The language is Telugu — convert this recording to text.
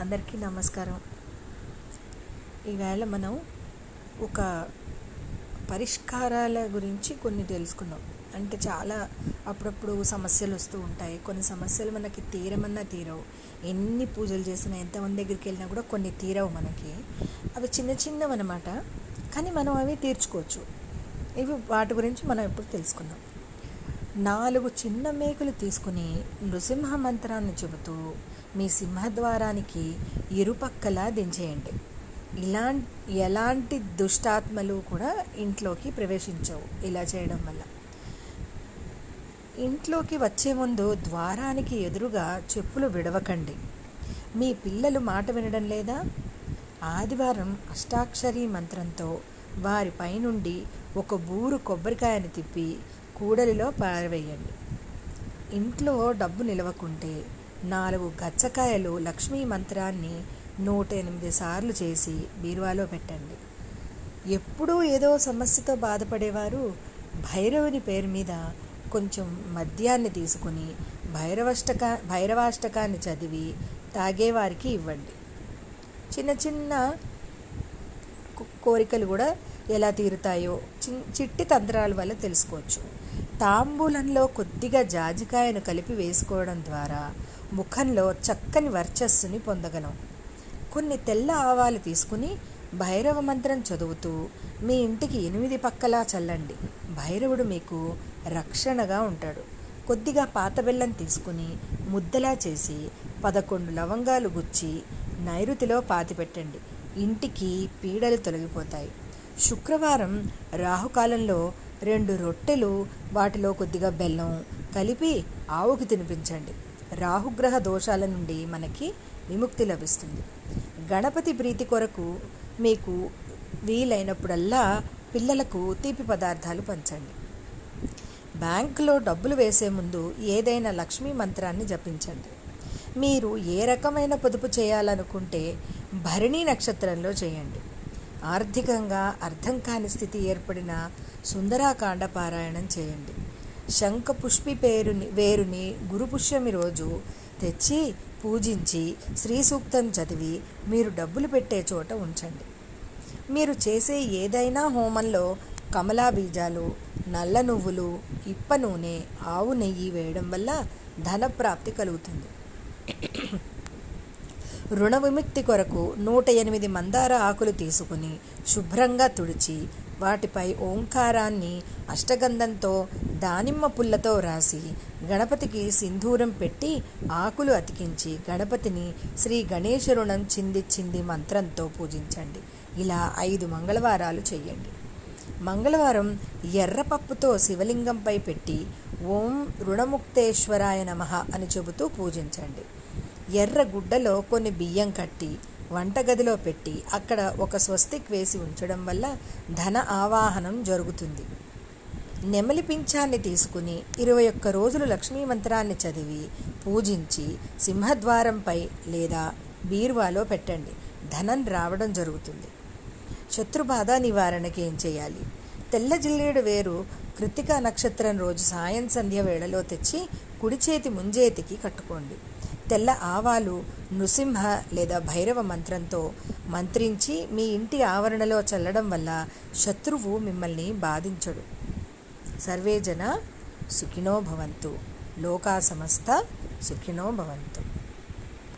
అందరికీ నమస్కారం. ఈవేళ మనం ఒక పరిష్కారాల గురించి కొన్ని తెలుసుకుందాం. అంటే చాలా అప్పుడప్పుడు సమస్యలు వస్తూ ఉంటాయి. కొన్ని సమస్యలు మనకి తీరమన్నా తీరవు. ఎన్ని పూజలు చేసినా ఎంతమంది దగ్గరికి వెళ్ళినా కూడా కొన్ని తీరవు మనకి. అవి చిన్న చిన్నవి అనమాట కానీ మనం అవి తీర్చుకోవచ్చు. ఇవి వాటి గురించి మనం ఇప్పుడు తెలుసుకుందాం. నాలుగు చిన్న మేకులు తీసుకుని నృసింహ మంత్రాన్ని చెబుతూ మీ సింహద్వారానికి ఇరుపక్కలా దించేయండి. ఇలా ఎలాంటి దుష్టాత్మలు కూడా ఇంట్లోకి ప్రవేశించవు ఇలా చేయడం వల్ల. ఇంట్లోకి వచ్చే ముందు ద్వారానికి ఎదురుగా చెప్పులు విడవకండి. మీ పిల్లలు మాట వినడం లేదా? ఆదివారం అష్టాక్షరి మంత్రంతో వారి పైనుండి ఒక బూరు కొబ్బరికాయని తిప్పి కూడలిలో పారవేయండి. ఇంట్లో డబ్బు నిలవకుంటే నాలుగు గచ్చకాయలు లక్ష్మీ మంత్రాన్ని నూట ఎనిమిది సార్లు చేసి బీరువాలో పెట్టండి. ఎప్పుడూ ఏదో సమస్యతో బాధపడేవారు భైరవుని పేరు మీద కొంచెం మద్యాన్ని తీసుకుని భైరవష్టక భైరవాష్టకాన్ని చదివి తాగేవారికి ఇవ్వండి. చిన్న చిన్న కోరికలు కూడా ఎలా తీరుతాయో చిట్టి తంత్రాల వల్ల తెలుసుకోవచ్చు. తాంబూలంలో కొద్దిగా జాజికాయను కలిపి వేసుకోవడం ద్వారా ముఖంలో చక్కని వర్చస్సుని పొందగలం. కొన్ని తెల్ల ఆవాలు తీసుకుని భైరవ మంత్రం చదువుతూ మీ ఇంటికి ఎనిమిది పక్కలా చల్లండి. భైరవుడు మీకు రక్షణగా ఉంటాడు. కొద్దిగా పాత బెల్లం తీసుకుని ముద్దలా చేసి పదకొండు లవంగాలు గుచ్చి నైరుతిలో పాతిపెట్టండి. ఇంటికి పీడలు తొలగిపోతాయి. శుక్రవారం రాహుకాలంలో రెండు రొట్టెలు వాటిలో కొద్దిగా బెల్లం కలిపి ఆవుకి తినిపించండి. రాహుగ్రహ దోషాల నుండి మనకి విముక్తి లభిస్తుంది. గణపతి ప్రీతి కొరకు మీకు వీలైనప్పుడల్లా పిల్లలకు తీపి పదార్థాలు పంచండి. బ్యాంకులో డబ్బులు వేసే ముందు ఏదైనా లక్ష్మీ మంత్రాన్ని జపించండి. మీరు ఏ రకమైన పొదుపు చేయాలనుకుంటే భరణి నక్షత్రంలో చేయండి. ఆర్థికంగా అర్థం కాని స్థితి ఏర్పడిన సుందరాకాండ పారాయణం చేయండి. శంఖ పుష్పి పేరుని వేరుని గురుపుష్యమి రోజు తెచ్చి పూజించి శ్రీ సూక్తం చదివి మీరు డబ్బులు పెట్టే చోట ఉంచండి. మీరు చేసే ఏదైనా హోమంలో కమలా బీజాలు నల్ల నువ్వులు ఇప్ప నూనె ఆవు నెయ్యి వేయడం వల్ల ధనప్రాప్తి కలుగుతుంది. రుణ విముక్తి కొరకు నూట ఎనిమిది మందార ఆకులు తీసుకుని శుభ్రంగా తుడిచి వాటిపై ఓంకారాన్ని అష్టగంధంతో దానిమ్మ పుల్లతో రాసి గణపతికి సింధూరం పెట్టి ఆకులు అతికించి గణపతిని శ్రీ గణేశ రుణం చింది చింది మంత్రంతో పూజించండి. ఇలా ఐదు మంగళవారాలు చేయండి. మంగళవారం ఎర్రపప్పుతో శివలింగంపై పెట్టి ఓం రుణముక్తేశ్వరాయ నమ అని చెబుతూ పూజించండి. ఎర్ర గుడ్డలో కొన్ని బియ్యం కట్టి వంటగదిలో పెట్టి అక్కడ ఒక స్వస్తిక్ వేసి ఉంచడం వల్ల ధన ఆవాహనం జరుగుతుంది. నెమలి పింఛాన్ని తీసుకుని ఇరవై ఒక్క రోజులు లక్ష్మీ మంత్రాన్ని చదివి పూజించి సింహద్వారంపై లేదా బీరువాలో పెట్టండి. ధనం రావడం జరుగుతుంది. శత్రుబాధ నివారణకి ఏం చేయాలి? తెల్ల జిల్లేడు వేరు కృతిక నక్షత్రం రోజు సాయం సంధ్య వేళలో తెచ్చి కుడి చేతి ముంజేతికి కట్టుకోండి. తెల్ల ఆవాలు నృసింహ లేదా భైరవ మంత్రంతో మంత్రించి మీ ఇంటి ఆవరణలో చల్లడం వల్ల శత్రువు మిమ్మల్ని బాధించడు. సర్వే జన సుఖినో భవంతు. లోకా సమస్త సుఖినో భవంతు.